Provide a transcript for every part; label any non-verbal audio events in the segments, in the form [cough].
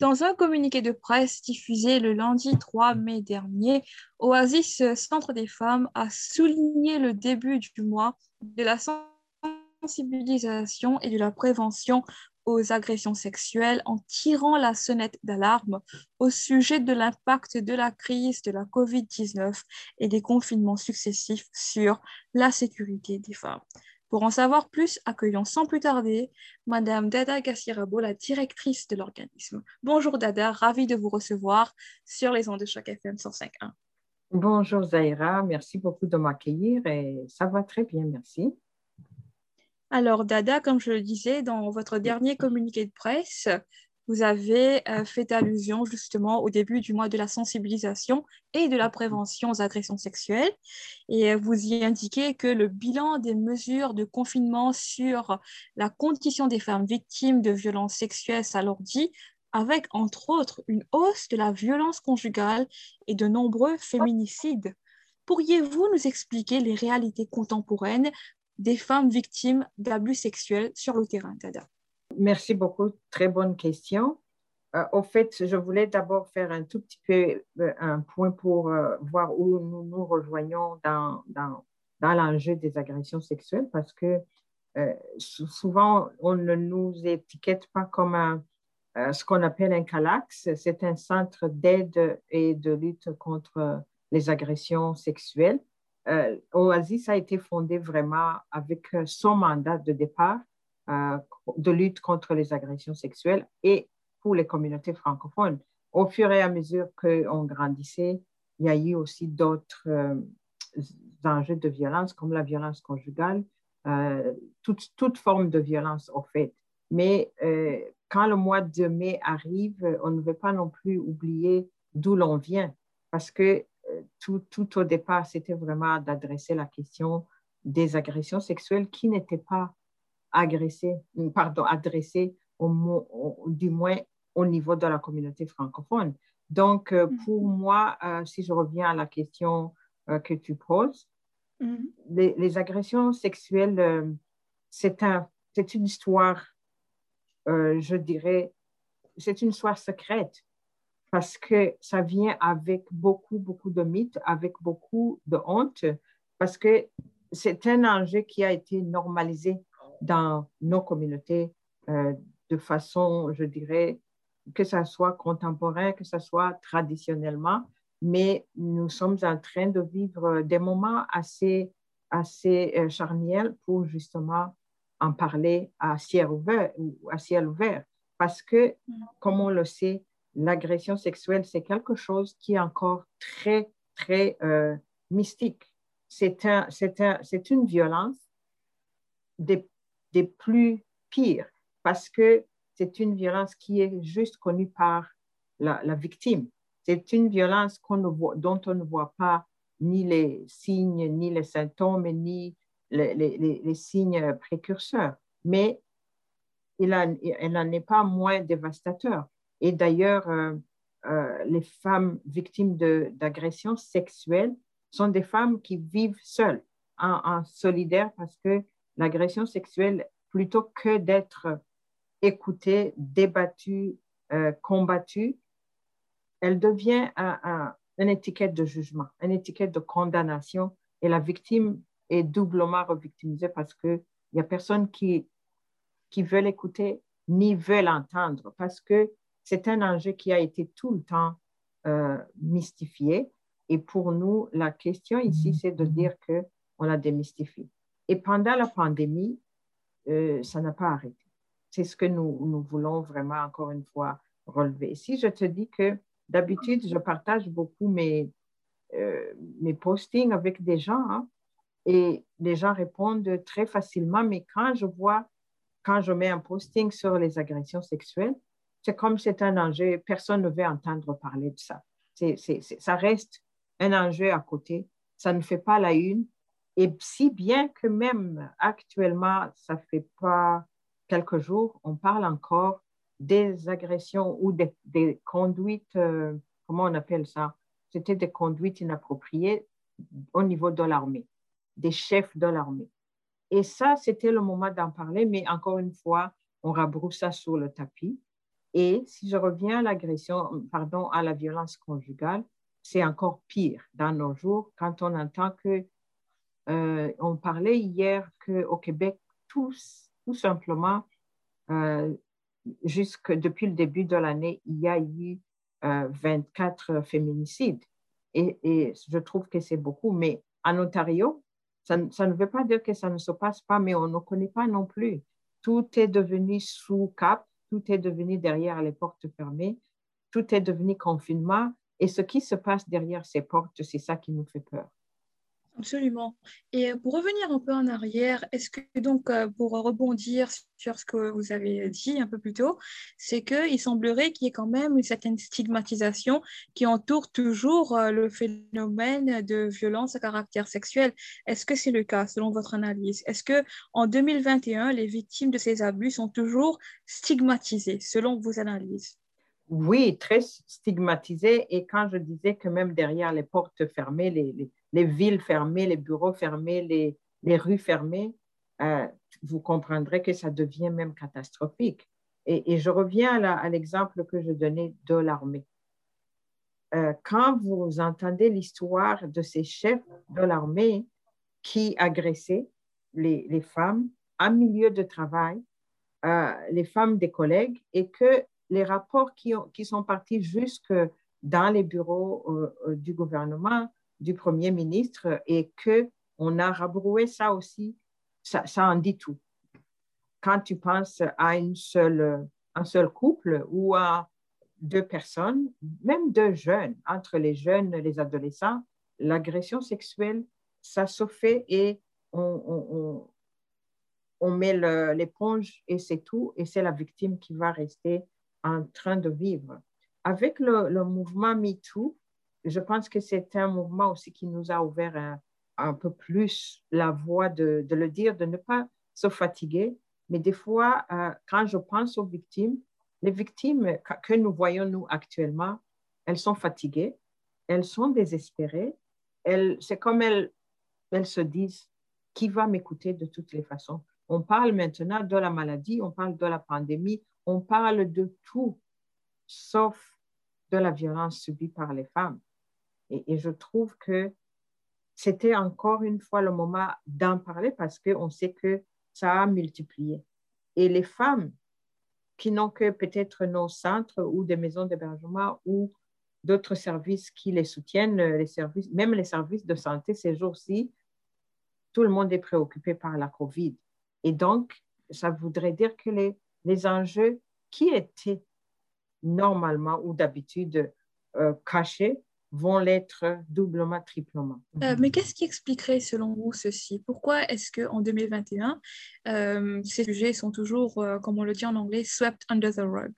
Dans un communiqué de presse diffusé le lundi 3 mai dernier, Oasis Centre des femmes a souligné le début du mois de la sensibilisation et de la prévention aux agressions sexuelles en tirant la sonnette d'alarme au sujet de l'impact de la crise de la COVID-19 et des confinements successifs sur la sécurité des femmes. Pour en savoir plus, accueillons sans plus tarder Madame Dada Gassirabo, la directrice de l'organisme. Bonjour Dada, ravie de vous recevoir sur les ondes de choc FM 105.1. Bonjour Zaira, merci beaucoup de m'accueillir et ça va très bien, merci. Alors Dada, comme je le disais dans votre dernier communiqué de presse, vous avez euh, fait allusion justement au début du mois de la sensibilisation et de la prévention aux agressions sexuelles. Et euh, vous y indiquez que le bilan des mesures de confinement sur la condition des femmes victimes de violences sexuelles s'alourdit avec entre autres une hausse de la violence conjugale et de nombreux féminicides. Pourriez-vous nous expliquer les réalités contemporaines des femmes victimes d'abus sexuels sur le terrain, Dada? Merci beaucoup. Très bonne question. Euh, au fait, je voulais d'abord faire un tout petit peu euh, un point pour euh, voir où nous nous rejoignons dans, dans, l'enjeu des agressions sexuelles parce que souvent, on ne nous étiquette pas comme ce qu'on appelle un CALAX. C'est un centre d'aide et de lutte contre les agressions sexuelles. Oasis a été fondé vraiment avec son mandat de départ de lutte contre les agressions sexuelles et pour les communautés francophones. Au fur et à mesure qu'on grandissait, il y a eu aussi d'autres euh, enjeux de violence, comme la violence conjugale, euh, toute, toute, forme de violence, au fait. Mais quand le mois de mai arrive, on ne veut pas non plus oublier d'où l'on vient, parce que tout, tout au départ, c'était vraiment d'adresser la question des agressions sexuelles qui n'étaient pas agressé, pardon, adressé au, du moins au niveau de la communauté francophone. Donc, euh, mm-hmm. pour moi, euh, si je reviens à la question euh, que tu poses, mm-hmm. les, agressions sexuelles, c'est un, une histoire, je dirais, c'est une histoire secrète parce que ça vient avec beaucoup, beaucoup de mythes, avec beaucoup de honte, parce que c'est un enjeu qui a été normalisé dans nos communautés euh, de façon, je dirais, que ce soit contemporain, que ce soit traditionnellement, mais nous sommes en train de vivre des moments assez, assez euh, charniers pour justement en parler à ciel ouvert, à ciel ouvert. Parce que, comme on le sait, l'agression sexuelle, c'est quelque chose qui est encore très, très euh, mystique. C'est un, un, une violence des des plus pires parce que c'est une violence qui est juste connue par la, victime. C'est une violence dont on ne voit pas ni les signes, ni les symptômes, ni les, signes précurseurs. Mais elle n'en est pas moins dévastateur. Et d'ailleurs, euh, euh, les femmes victimes d'agressions sexuelles sont des femmes qui vivent seules, en, en solidaire, parce que l'agression sexuelle, plutôt que d'être écoutée, débattue, euh, combattue, elle devient une étiquette de jugement, une étiquette de condamnation et la victime est doublement revictimisée parce qu'il n'y a personne qui, qui veut l'écouter ni veut l'entendre parce que c'est un enjeu qui a été tout le temps euh, mystifié. Et pour nous, la question ici, c'est de dire qu'on la démystifie. Et pendant la pandémie, euh, ça n'a pas arrêté. C'est ce que nous, nous, voulons vraiment, encore une fois, relever. Si je te dis que d'habitude, je partage beaucoup mes, euh, mes postings avec des gens hein, et les gens répondent très facilement, mais quand je vois, quand je mets un posting sur les agressions sexuelles, c'est comme c'est un enjeu, personne ne veut entendre parler de ça. C'est, ça reste un enjeu à côté, ça ne fait pas la une, et si bien que même actuellement, ça fait pas quelques jours, on parle encore des agressions ou des, conduites, euh, comment on appelle ça? C'était des conduites inappropriées au niveau de l'armée, des chefs de l'armée. Et ça, c'était le moment d'en parler, mais encore une fois, on rabrousse ça sur le tapis. Et si je reviens à l'agression, pardon, à la violence conjugale, c'est encore pire dans nos jours quand on entend que, euh, on parlait hier qu'au Québec, tout simplement, euh, jusque depuis le début de l'année, il y a eu 24 euh, féminicides. Et, et, je trouve que c'est beaucoup. Mais en Ontario, ça, ça, ne veut pas dire que ça ne se passe pas, mais on ne connaît pas non plus. Tout est devenu sous cap, tout est devenu derrière les portes fermées, tout est devenu confinement. Et ce qui se passe derrière ces portes, c'est ça qui nous fait peur. Absolument. Et pour revenir un peu en arrière, est-ce que donc, euh, pour rebondir sur ce que vous avez dit un peu plus tôt, c'est qu'il semblerait qu'il y ait quand même une certaine stigmatisation qui entoure toujours euh, le phénomène de violence à caractère sexuel. Est-ce que c'est le cas selon votre analyse? Est-ce que en 2021, les victimes de ces abus sont toujours stigmatisées selon vos analyses? Oui, très stigmatisées. Et quand je disais que même derrière les portes fermées, les villes fermées, les bureaux fermés, les, les rues fermées, euh, vous comprendrez que ça devient même catastrophique. Et, et je reviens à l'exemple que je donnais de l'armée. Euh, quand vous entendez l'histoire de ces chefs de l'armée qui agressaient les, les, femmes en milieu de travail, euh, les femmes des collègues, et que les rapports qui, ont, qui sont partis jusque dans les bureaux du gouvernement du Premier ministre et qu'on a rabroué ça aussi, ça, en dit tout. Quand tu penses à une seule, un seul couple ou à deux personnes, même deux jeunes, entre les jeunes et les adolescents, l'agression sexuelle, ça se fait et on, on, met l'éponge et c'est tout, et c'est la victime qui va rester en train de vivre. Avec le, le mouvement MeToo, je pense que c'est un mouvement aussi qui nous a ouvert un, peu plus la voie de, le dire, de ne pas se fatiguer. Mais des fois, euh, quand je pense aux victimes, les victimes que nous voyons nous actuellement, elles sont fatiguées, elles sont désespérées. C'est comme elles, elles se disent, qui va m'écouter de toutes les façons? On parle maintenant de la maladie, on parle de la pandémie, on parle de tout, sauf de la violence subie par les femmes. Et, je trouve que c'était encore une fois le moment d'en parler parce qu'on sait que ça a multiplié. Et les femmes qui n'ont que peut-être nos centres ou des maisons d'hébergement ou d'autres services qui les soutiennent, les services, même les services de santé ces jours-ci, tout le monde est préoccupé par la COVID. Et donc, ça voudrait dire que les, les enjeux qui étaient normalement ou d'habitude euh, cachés vont l'être doublement, triplement. Euh, mais qu'est-ce qui expliquerait selon vous ceci? Pourquoi est-ce qu'en 2021, euh, ces sujets sont toujours, euh, comme on le dit en anglais, swept under the rug?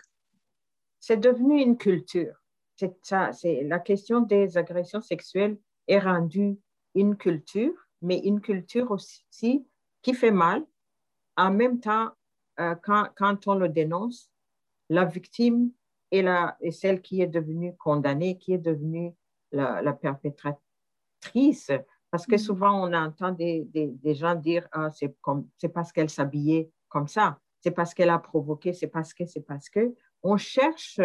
C'est devenu une culture. C'est ça, c'est la question des agressions sexuelles est rendue une culture, mais une culture aussi qui fait mal. En même temps, quand, quand on le dénonce, la victime est, la, est celle qui est devenue condamnée, qui est devenue la, perpétratrice, parce que mm. souvent on entend des, des, gens dire ah, c'est, comme, c'est parce qu'elle s'habillait comme ça, c'est parce qu'elle a provoqué, c'est parce que, c'est parce que. On cherche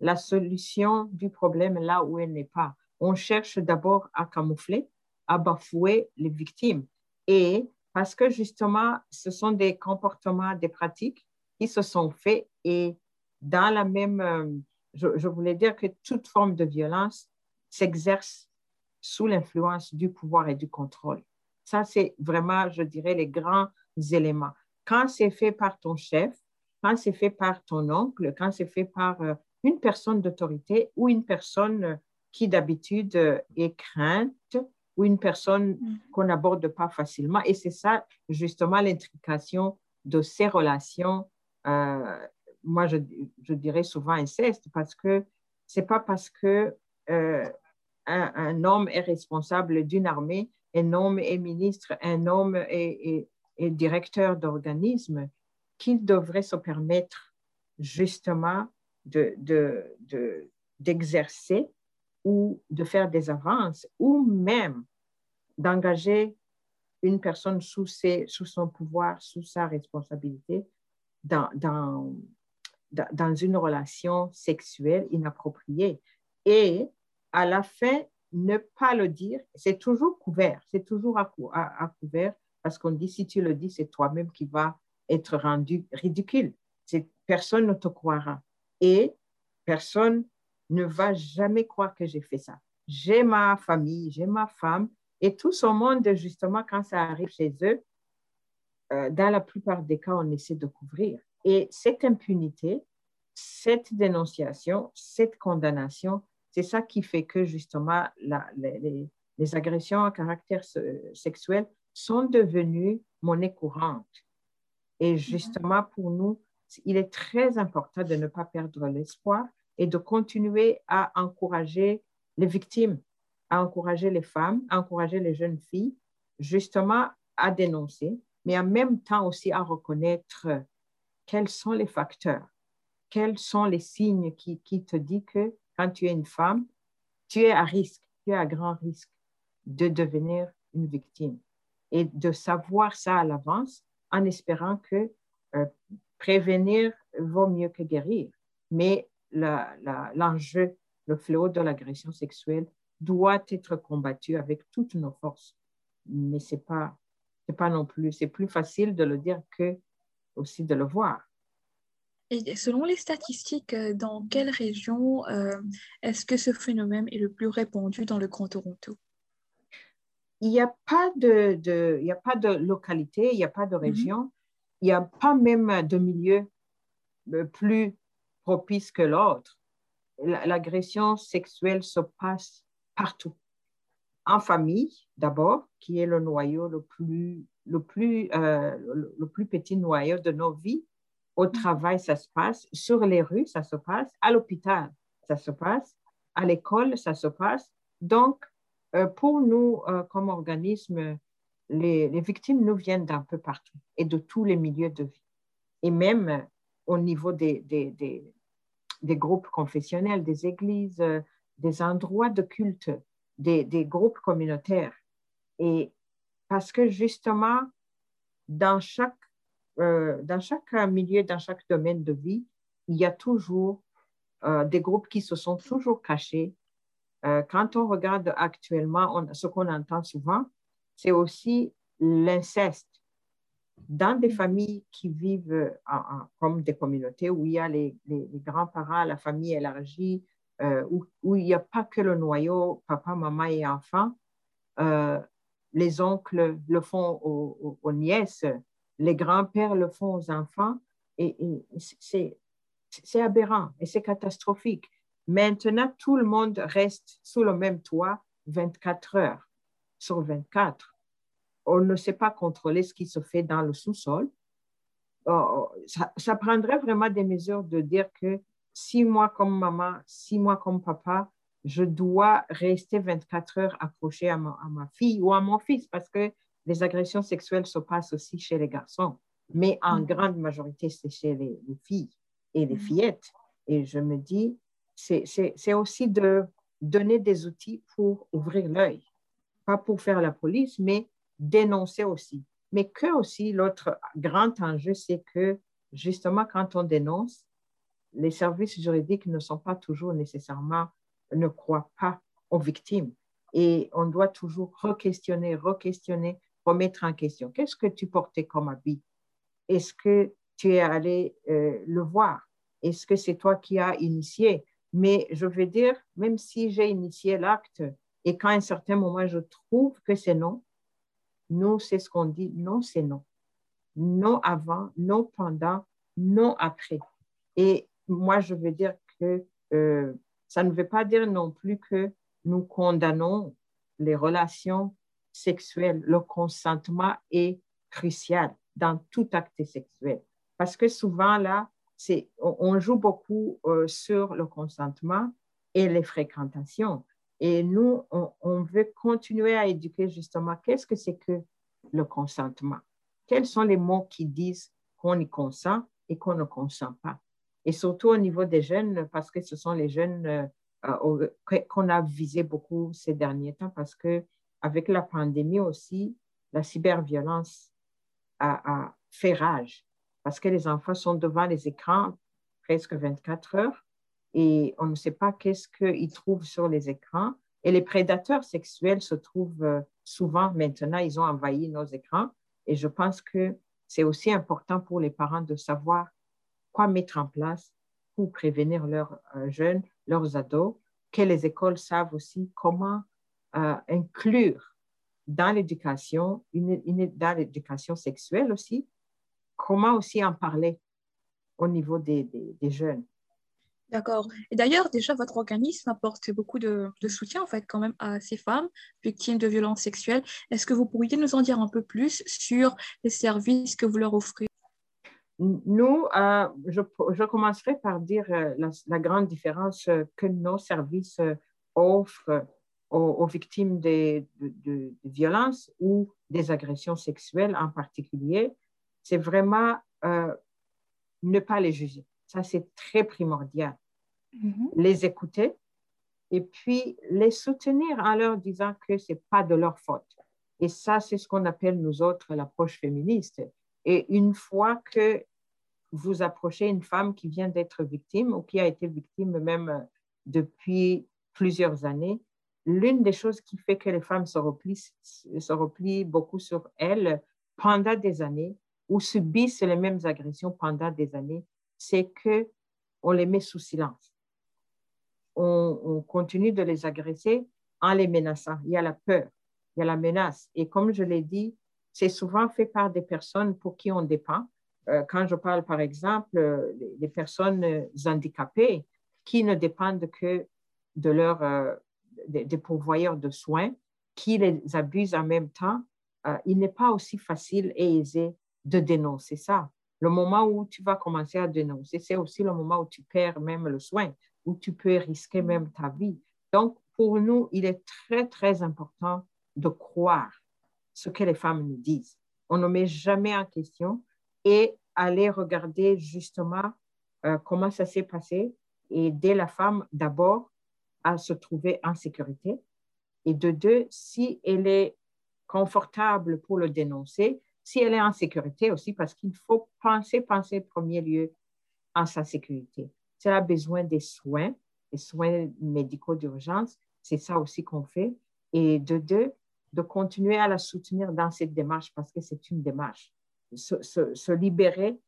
la solution du problème là où elle n'est pas. On cherche d'abord à camoufler, à bafouer les victimes. Et parce que justement, ce sont des comportements, des pratiques qui se sont faits et dans la même, euh, je, je voulais dire que toute forme de violence s'exerce sous l'influence du pouvoir et du contrôle. Ça, c'est vraiment, je dirais, les grands éléments. Quand c'est fait par ton chef, quand c'est fait par ton oncle, quand c'est fait par euh, une personne d'autorité ou une personne qui d'habitude euh, est crainte ou une personne mm. qu'on n'aborde pas facilement. Et c'est ça, justement, l'intrication de ces relations. Euh, moi, je, je, dirais souvent inceste parce que c'est pas parce que euh, un, homme est responsable d'une armée, un homme est ministre, un homme est, directeur d'organisme, qu'il devrait se permettre justement d'exercer de, ou de faire des avances ou même d'engager une personne sous, ses, sous son pouvoir, sous sa responsabilité dans, dans, dans une relation sexuelle inappropriée. Et à la fin, ne pas le dire, c'est toujours couvert, c'est toujours à, couvert, parce qu'on dit, si tu le dis, c'est toi-même qui va être rendu ridicule. Personne ne te croira. Et personne ne va jamais croire que j'ai fait ça. J'ai ma famille, j'ai ma femme, et tout ce monde, justement, quand ça arrive chez eux, euh, dans la plupart des cas, on essaie de couvrir. Et cette impunité, cette dénonciation, cette condamnation, c'est ça qui fait que justement les, agressions à caractère sexuel sont devenues monnaie courante. Et mhm. justement, pour nous, il est très important de ne pas perdre l'espoir et de continuer à encourager les victimes, à encourager les femmes, à encourager les jeunes filles, justement à dénoncer, mais en même temps aussi à reconnaître quels sont les facteurs, quels sont les signes qui, qui te disent que quand tu es une femme, tu es à risque, tu es à grand risque de devenir une victime. Et de savoir ça à l'avance en espérant que euh, prévenir vaut mieux que guérir. Mais l'enjeu, le fléau de l'agression sexuelle doit être combattu avec toutes nos forces. Mais ce n'est pas, pas non plus, c'est plus facile de le dire que aussi de le voir. Et selon les statistiques, euh, dans quelle région euh, est-ce que ce phénomène est le plus répandu dans le Grand Toronto? Il n'y a, pas de, de, il a pas de localité, il n'y a pas de mhm. région, il n'y a pas même de milieu euh, plus propice que l'autre. L'agression sexuelle se passe partout. En famille, d'abord, qui est le noyau le plus, le, plus, le plus petit noyau de nos vies au travail, ça se passe. Sur les rues, ça se passe. À l'hôpital, ça se passe. À l'école, ça se passe. Donc, euh, pour nous, euh, comme organisme, les, victimes nous viennent d'un peu partout et de tous les milieux de vie. Et même euh, au niveau des, des, des, groupes confessionnels, des églises, des endroits de culte, des, des groupes communautaires. Et parce que justement, dans chaque euh, dans chaque milieu, dans chaque domaine de vie, il y a toujours euh, des groupes qui se sont toujours cachés. Euh, quand on regarde actuellement, ce qu'on entend souvent, c'est aussi l'inceste. Dans des familles qui vivent comme des communautés où il y a les, grands-parents, la famille élargie, où, il n'y a pas que le noyau papa, maman et enfant, les oncles le font aux nièces, les grands-pères le font aux enfants et, c'est aberrant et c'est catastrophique. Maintenant, tout le monde reste sous le même toit 24 heures sur 24. On ne sait pas contrôler ce qui se fait dans le sous-sol. Oh, ça, prendrait vraiment des mesures de dire que si moi comme maman, si moi comme papa, je dois rester 24 heures accroché à ma, à ma fille ou à mon fils parce que les agressions sexuelles se passent aussi chez les garçons, mais en mm. grande majorité, c'est chez les, filles et les mm. fillettes. Et je me dis, c'est aussi de donner des outils pour ouvrir l'œil, pas pour faire la police, mais dénoncer aussi. Mais que aussi, l'autre grand enjeu, c'est que justement, quand on dénonce, les services juridiques ne sont pas toujours nécessairement, ne croient pas aux victimes. Et on doit toujours re-questionner, re-questionner remettre en question. Qu'est-ce que tu portais comme habit? Est-ce que tu es allé euh, le voir? Est-ce que c'est toi qui as initié? Mais je veux dire, même si j'ai initié l'acte et qu'à un certain moment je trouve que c'est non, nous, c'est ce qu'on dit, non, c'est non. Non avant, non pendant, non après. Et moi, je veux dire que euh, ça ne veut pas dire non plus que nous condamnons les relations sexuel, le consentement est crucial dans tout acte sexuel. Parce que souvent, là, on, joue beaucoup euh, sur le consentement et les fréquentations. Et nous, on, veut continuer à éduquer justement qu'est-ce que c'est que le consentement. Quels sont les mots qui disent qu'on y consent et qu'on ne consent pas? Et surtout au niveau des jeunes, parce que ce sont les jeunes euh, qu'on a visé beaucoup ces derniers temps, parce que avec la pandémie aussi, la cyberviolence a, fait rage parce que les enfants sont devant les écrans presque 24 heures et on ne sait pas qu'est-ce qu'ils trouvent sur les écrans. Et les prédateurs sexuels se trouvent euh, souvent maintenant, ils ont envahi nos écrans. Et je pense que c'est aussi important pour les parents de savoir quoi mettre en place pour prévenir leurs euh, jeunes, leurs ados, que les écoles savent aussi comment euh, inclure dans l'éducation, dans l'éducation sexuelle aussi, comment aussi en parler au niveau des, des, jeunes. D'accord. Et d'ailleurs, déjà, votre organisme apporte beaucoup de, de, soutien, en fait, quand même, à ces femmes victimes de violences sexuelles. Est-ce que vous pourriez nous en dire un peu plus sur les services que vous leur offrez? Nous, euh, je, je, commencerai par dire euh, la, grande différence que nos services euh, offrent aux, victimes de, de, violences ou des agressions sexuelles en particulier. C'est vraiment ne pas les juger. Ça, c'est très primordial. Mm-hmm. Les écouter et puis les soutenir en leur disant que ce n'est pas de leur faute. Et ça, c'est ce qu'on appelle, nous autres, l'approche féministe. Et une fois que vous approchez une femme qui vient d'être victime ou qui a été victime même depuis plusieurs années, l'une des choses qui fait que les femmes se replient, se replient beaucoup sur elles pendant des années, ou subissent les mêmes agressions pendant des années, c'est que on les met sous silence. On, continue de les agresser en les menaçant. Il y a la peur, il y a la menace. Et comme je l'ai dit, c'est souvent fait par des personnes pour qui on dépend. Euh, quand je parle, par exemple, des personnes handicapées qui ne dépendent que de leur, euh, des, pourvoyeurs de soins, qui les abusent en même temps, euh, il n'est pas aussi facile et aisé de dénoncer ça. Le moment où tu vas commencer à dénoncer, c'est aussi le moment où tu perds même le soin, où tu peux risquer même ta vie. Donc, pour nous, il est très, très important de croire ce que les femmes nous disent. On ne met jamais en question et aller regarder justement euh, comment ça s'est passé et aider la femme d'abord à se trouver en sécurité et de deux, si elle est confortable pour le dénoncer, si elle est en sécurité aussi, parce qu'il faut penser, penser en premier lieu à sa sécurité. Si elle a besoin des soins, des soins médicaux d'urgence, c'est ça aussi qu'on fait. Et de deux, de continuer à la soutenir dans cette démarche parce que c'est une démarche. Se, se, libérer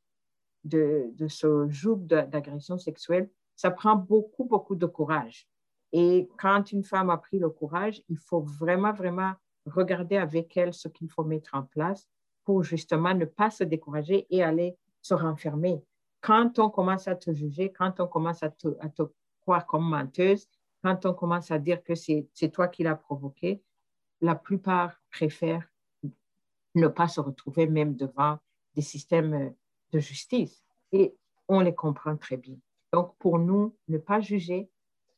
de, de ce joug d'agression sexuelle, ça prend beaucoup, beaucoup de courage. Et quand une femme a pris le courage, il faut vraiment, vraiment regarder avec elle ce qu'il faut mettre en place pour justement ne pas se décourager et aller se renfermer. Quand on commence à te juger, quand on commence à te, croire comme menteuse, quand on commence à dire que c'est toi qui l'as provoqué, la plupart préfèrent ne pas se retrouver même devant des systèmes de justice. Et on les comprend très bien. Donc, pour nous, ne pas juger,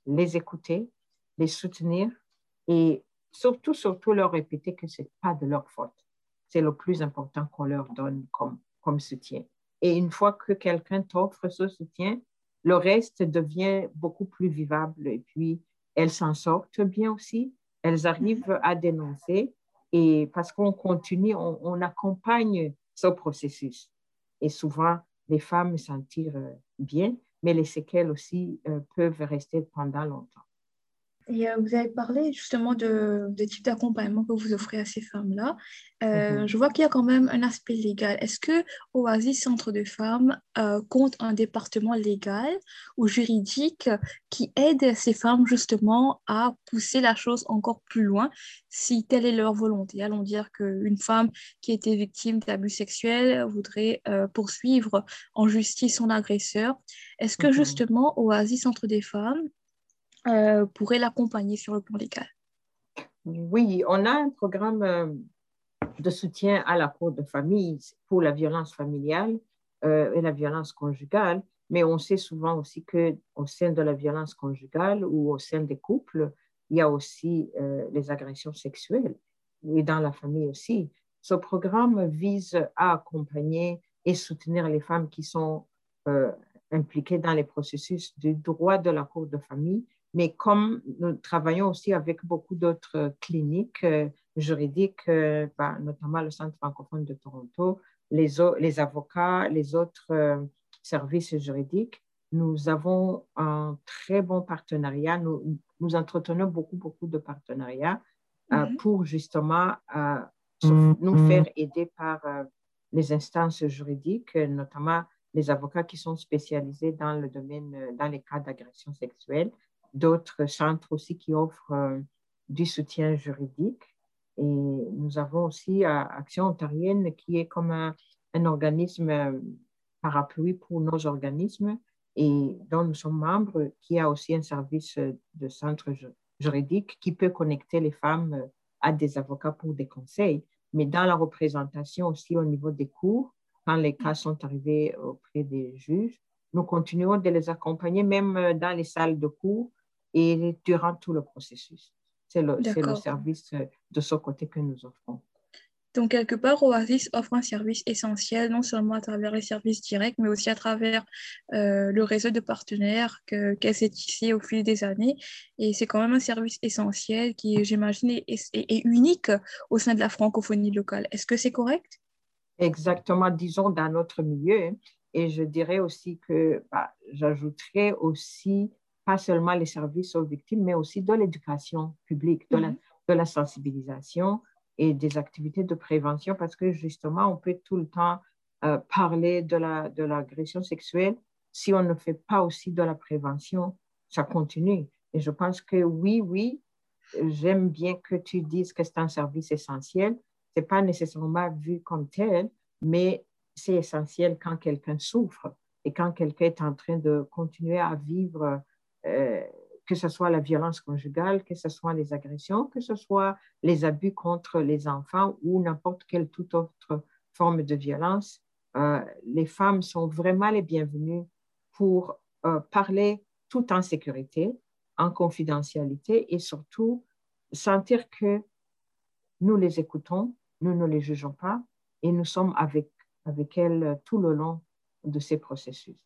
les écouter, les soutenir et surtout, surtout leur répéter que ce n'est pas de leur faute c'est le plus important qu'on leur donne comme, comme soutien. Et une fois que quelqu'un t'offre ce soutien, le reste devient beaucoup plus vivable. Et puis, elles s'en sortent bien aussi. Elles arrivent à dénoncer. Et parce qu'on continue, on, accompagne ce processus. Et souvent, les femmes s'en tirent bien, mais les séquelles aussi euh, peuvent rester pendant longtemps. Et euh, vous avez parlé justement de, des types d'accompagnement que vous offrez à ces femmes-là. Euh, mhm. Je vois qu'il y a quand même un aspect légal. Est-ce que Oasis Centre de Femmes euh, compte un département légal ou juridique qui aide ces femmes justement à pousser la chose encore plus loin si telle est leur volonté? Allons dire qu'une femme qui a été victime d'abus sexuels voudrait poursuivre en justice son agresseur. Est-ce que mhm. justement Oasis Centre des Femmes euh, pourrait l'accompagner sur le plan légal. Oui, on a un programme euh, de soutien à la cour de famille pour la violence familiale euh, et la violence conjugale, mais on sait souvent aussi qu'au sein de la violence conjugale ou au sein des couples, il y a aussi les agressions sexuelles et dans la famille aussi. Ce programme vise à accompagner et soutenir les femmes qui sont impliquées dans les processus du droit de la cour de famille mais comme nous travaillons aussi avec beaucoup d'autres cliniques euh, juridiques, euh, bah, notamment le Centre francophone de Toronto, les, les avocats, les autres euh, services juridiques, nous avons un très bon partenariat. Nous, nous entretenons beaucoup, beaucoup de partenariats euh, mhm. pour justement euh, mhm. nous faire aider par euh, les instances juridiques, notamment les avocats qui sont spécialisés dans le domaine, dans les cas d'agression sexuelle, d'autres centres aussi qui offrent du soutien juridique. Et nous avons aussi Action ontarienne qui est comme un, un organisme parapluie pour nos organismes et dont nous sommes membres, qui a aussi un service de centre juridique qui peut connecter les femmes à des avocats pour des conseils. Mais dans la représentation aussi au niveau des cours, quand les cas sont arrivés auprès des juges, nous continuons de les accompagner même dans les salles de cours et durant tout le processus. C'est le, le service de ce côté que nous offrons. Donc, quelque part, Oasis offre un service essentiel, non seulement à travers les services directs, mais aussi à travers euh, le réseau de partenaires qu'elle s'est tissé au fil des années. Et c'est quand même un service essentiel qui, j'imagine, est, unique au sein de la francophonie locale. Est-ce que c'est correct? Exactement, disons, dans notre milieu. Et je dirais aussi que bah, j'ajouterais aussi pas seulement les services aux victimes, mais aussi de l'éducation publique, de, la, mm-hmm. de la sensibilisation et des activités de prévention parce que justement, on peut tout le temps euh, parler de l'agression la, de sexuelle. Si on ne fait pas aussi de la prévention, ça continue. Et je pense que oui, oui, j'aime bien que tu dises que c'est un service essentiel. Ce n'est pas nécessairement vu comme tel, mais c'est essentiel quand quelqu'un souffre et quand quelqu'un est en train de continuer à vivre euh, que ce soit la violence conjugale, que ce soit les agressions, que ce soit les abus contre les enfants ou n'importe quelle toute autre forme de violence, euh, les femmes sont vraiment les bienvenues pour euh, parler tout en sécurité, en confidentialité et surtout sentir que nous les écoutons, nous ne les jugeons pas et nous sommes avec, avec elles tout le long de ces processus.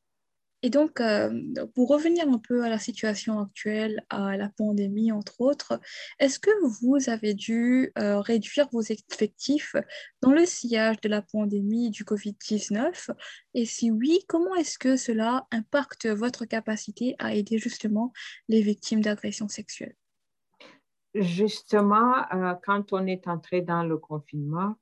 Et donc, euh, pour revenir un peu à la situation actuelle, à la pandémie, entre autres, est-ce que vous avez dû euh, réduire vos effectifs dans le sillage de la pandémie du COVID-19 Et si oui, comment est-ce que cela impacte votre capacité à aider justement les victimes d'agressions sexuelles? Justement, euh, quand on est entré dans le confinement,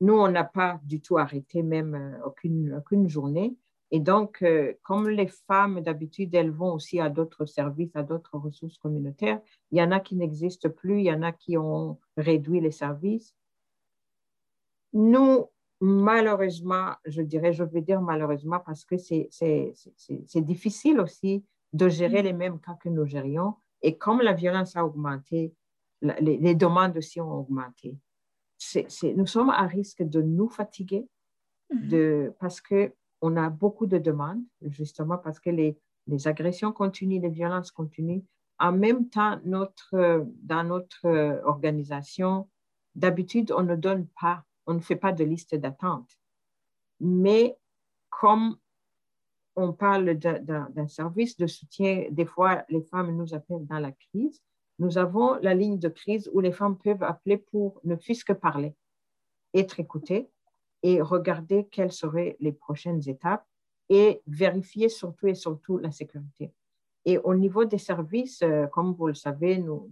nous, on n'a pas du tout arrêté même aucune, aucune journée et donc, euh, comme les femmes, d'habitude, elles vont aussi à d'autres services, à d'autres ressources communautaires, il y en a qui n'existent plus, il y en a qui ont réduit les services. Nous, malheureusement, je dirais, je veux dire malheureusement parce que c'est difficile aussi de gérer les mêmes cas que nous gérions. Et comme la violence a augmenté, les, demandes aussi ont augmenté. nous sommes à risque de nous fatiguer mm-hmm. de, parce que on a beaucoup de demandes, justement parce que les, les agressions continuent, les violences continuent. En même temps, notre, dans notre organisation, d'habitude, on ne donne pas, on ne fait pas de liste d'attente. Mais comme on parle d'un service de soutien, des fois, les femmes nous appellent dans la crise. Nous avons la ligne de crise où les femmes peuvent appeler pour ne fût-ce que parler, être écoutées et regarder quelles seraient les prochaines étapes et vérifier surtout et surtout la sécurité. Et au niveau des services, euh, comme vous le savez, nous,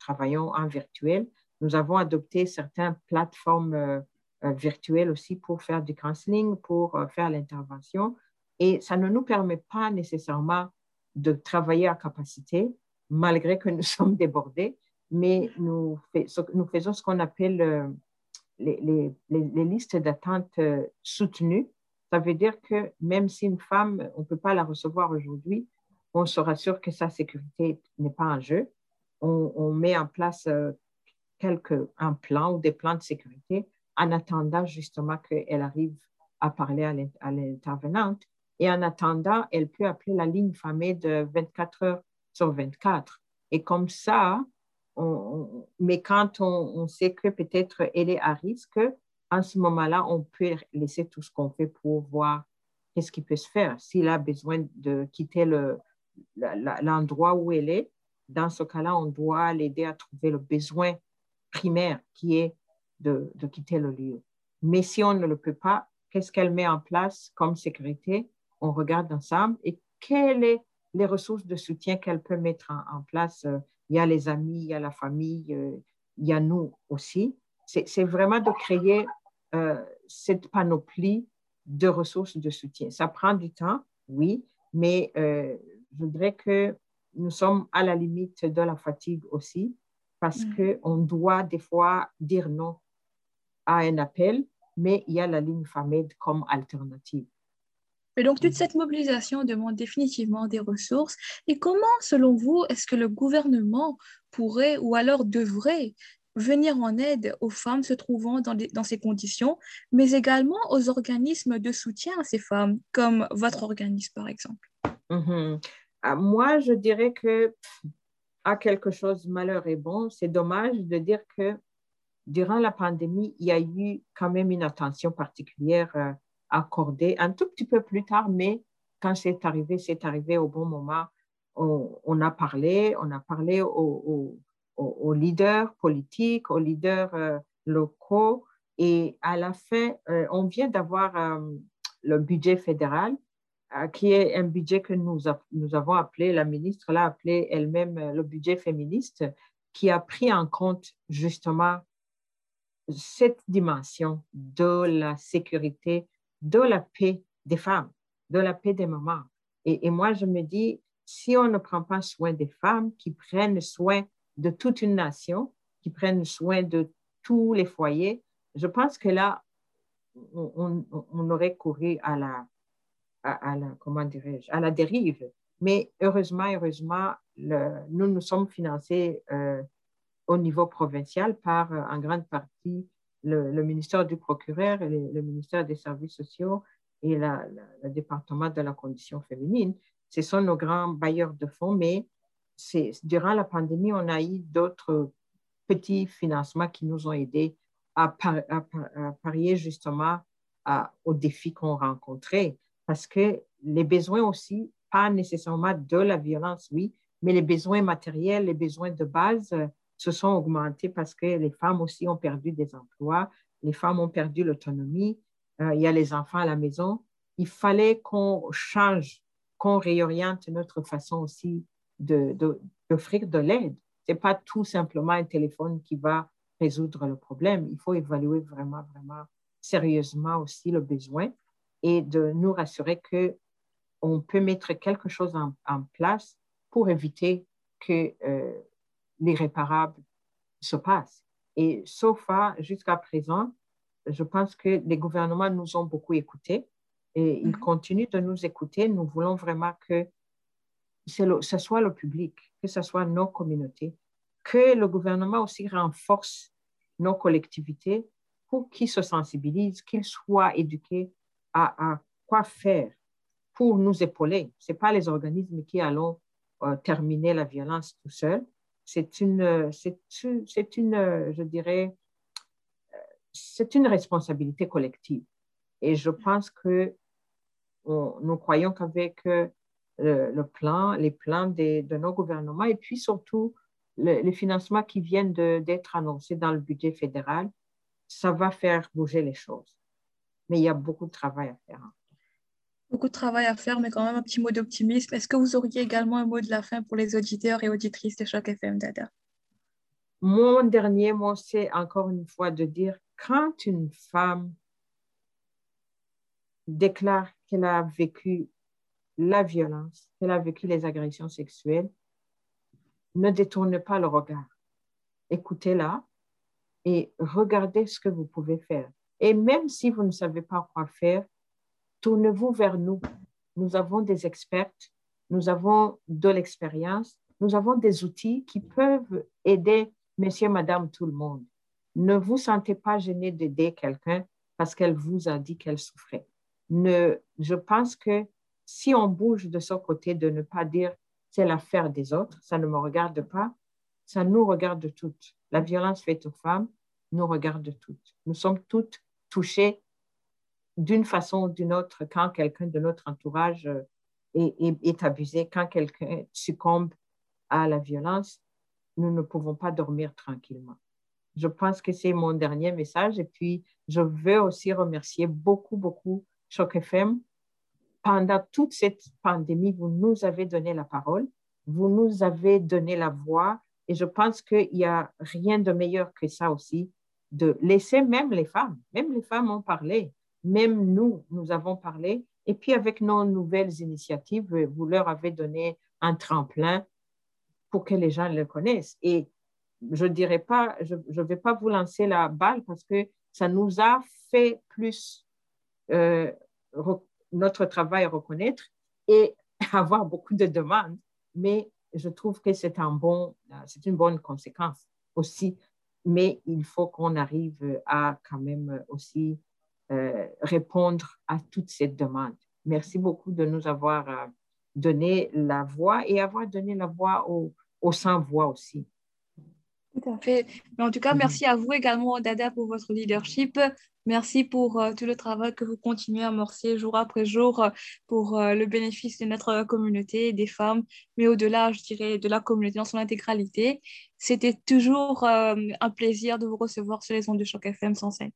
travaillons en virtuel. Nous avons adopté certaines plateformes euh, euh, virtuelles aussi pour faire du counseling, pour faire l'intervention. Et ça ne nous permet pas nécessairement de travailler à capacité, malgré que nous [laughs] sommes débordés, mais nous faisons ce qu'on appelle les, listes d'attente euh, soutenues. Ça veut dire que même si une femme, on ne peut pas la recevoir aujourd'hui, on se rassure que sa sécurité n'est pas en jeu. On, met en place euh, un plan ou des plans de sécurité en attendant justement qu'elle arrive à parler à l'intervenante. Et en attendant, elle peut appeler la ligne famille de 24 heures sur 24. Et comme ça, mais quand on, sait que peut-être elle est à risque, en ce moment-là, on peut laisser tout ce qu'on fait pour voir qu'est-ce qui peut se faire. S'il a besoin de quitter l'endroit où elle est, dans ce cas-là, on doit l'aider à trouver le besoin primaire qui est de, de, quitter le lieu. Mais si on ne le peut pas, qu'est-ce qu'elle met en place comme sécurité? On regarde ensemble et quelles sont les ressources de soutien qu'elle peut mettre en, place. Il y a les amis, il y a la famille, il y a nous aussi. C'est vraiment de créer cette panoplie de ressources de soutien. Ça prend du temps, oui, mais je voudrais que nous sommes à la limite de la fatigue aussi parce mm. qu'on doit des fois dire non à un appel, mais il y a la ligne FAMED comme alternative. Et donc, toute cette mobilisation demande définitivement des ressources. Et comment, selon vous, est-ce que le gouvernement pourrait ou alors devrait venir en aide aux femmes se trouvant dans, dans, ces conditions, mais également aux organismes de soutien à ces femmes, comme votre organisme, par exemple? Mm-hmm. Ah, moi, je dirais que à quelque chose malheur et bon, c'est dommage de dire que durant la pandémie, il y a eu quand même une attention particulière euh, accordée un tout petit peu plus tard, mais quand c'est arrivé, c'est arrivé au bon moment. On, a parlé, on a parlé aux, leaders politiques, aux leaders euh, locaux, et à la fin, euh, on vient d'avoir le budget fédéral euh, qui est un budget que nous, nous avons appelé, la ministre l'a appelé elle-même euh, le budget féministe, qui a pris en compte justement cette dimension de la sécurité, de la paix des femmes, de la paix des mamans. Et, moi, je me dis, si on ne prend pas soin des femmes qui prennent soin de toute une nation, qui prennent soin de tous les foyers, je pense que là, on, on aurait couru à la, à, la, comment dirais-je, à la dérive. Mais heureusement, heureusement, nous nous sommes financés euh, au niveau provincial par, euh, en grande partie, le, ministère du procureur, le, ministère des services sociaux et le département de la condition féminine. Ce sont nos grands bailleurs de fonds, mais durant la pandémie, on a eu d'autres petits financements qui nous ont aidés à, parier justement aux défis qu'on rencontrait parce que les besoins aussi, pas nécessairement de la violence, oui, mais les besoins matériels, les besoins de base se sont augmentés parce que les femmes aussi ont perdu des emplois, les femmes ont perdu l'autonomie, euh, il y a les enfants à la maison. Il fallait qu'on change, qu'on réoriente notre façon aussi d'offrir de, de l'aide. Ce n'est pas tout simplement un téléphone qui va résoudre le problème. Il faut évaluer vraiment, vraiment sérieusement aussi le besoin et de nous rassurer que on peut mettre quelque chose en, place pour éviter que euh, l'irréparable se passe. Et sauf jusqu'à présent, je pense que les gouvernements nous ont beaucoup écoutés et ils mhm. continuent de nous écouter. Nous voulons vraiment que ce soit le public, que ce soit nos communautés, que le gouvernement aussi renforce nos collectivités pour qu'ils se sensibilisent, qu'ils soient éduqués à, quoi faire pour nous épauler. Ce n'est pas les organismes qui allons euh, terminer la violence tout seuls. C'est une, c'est, une, je dirais, euh, c'est une responsabilité collective. Et je pense que nous croyons qu'avec euh, le, plan, les plans de, nos gouvernements et puis surtout les financements qui viennent d'être annoncés dans le budget fédéral, ça va faire bouger les choses mais il y a beaucoup de travail à faire. Beaucoup de travail à faire, mais quand même un petit mot d'optimisme. Est-ce que vous auriez également un mot de la fin pour les auditeurs et auditrices de Choc FM, Dada? Mon dernier mot, c'est encore une fois de dire quand une femme déclare qu'elle a vécu la violence, qu'elle a vécu les agressions sexuelles, ne détournez pas le regard. Écoutez-la et regardez ce que vous pouvez faire. Et même si vous ne savez pas quoi faire, tournez-vous vers nous. Nous avons des expertes, nous avons de l'expérience, nous avons des outils qui peuvent aider monsieur, madame, tout le monde. Ne vous sentez pas gêné d'aider quelqu'un parce qu'elle vous a dit qu'elle souffrait. Ne, je pense que si on bouge de ce côté de ne pas dire c'est l'affaire des autres, ça ne me regarde pas, ça nous regarde toutes. La violence faite aux femmes nous regarde toutes. Nous sommes toutes touché d'une façon ou d'une autre quand quelqu'un de notre entourage euh, est, abusé, quand quelqu'un succombe à la violence, nous ne pouvons pas dormir tranquillement. Je pense que c'est mon dernier message et puis je veux aussi remercier beaucoup, beaucoup Choc FM pendant toute cette pandémie, vous nous avez donné la parole, vous nous avez donné la voix, et je pense qu'il n'y a rien de meilleur que ça aussi, de laisser même les femmes, même les femmes ont parlé, même nous, nous avons parlé, et puis avec nos nouvelles initiatives, vous leur avez donné un tremplin pour que les gens le connaissent. Et je ne dirais pas, je ne vais pas vous lancer la balle parce que ça nous a fait plus euh, notre travail reconnaître et [laughs] avoir beaucoup de demandes. Mais je trouve que c'est un bon, c'est une bonne conséquence aussi. Mais il faut qu'on arrive à quand même aussi euh, répondre à toutes ces demandes. Merci beaucoup de nous avoir euh, donné la voix et avoir donné la voix aux, aux sans-voix aussi. Tout à fait. Mais en tout cas, mhm. merci à vous également, Dada, pour votre leadership. Merci pour euh, tout le travail que vous continuez à amorcer jour après jour pour euh, le bénéfice de notre communauté, des femmes, mais au-delà, je dirais, de la communauté dans son intégralité. C'était toujours un plaisir de vous recevoir sur les ondes de Choc FM 105.